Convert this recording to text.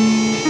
Música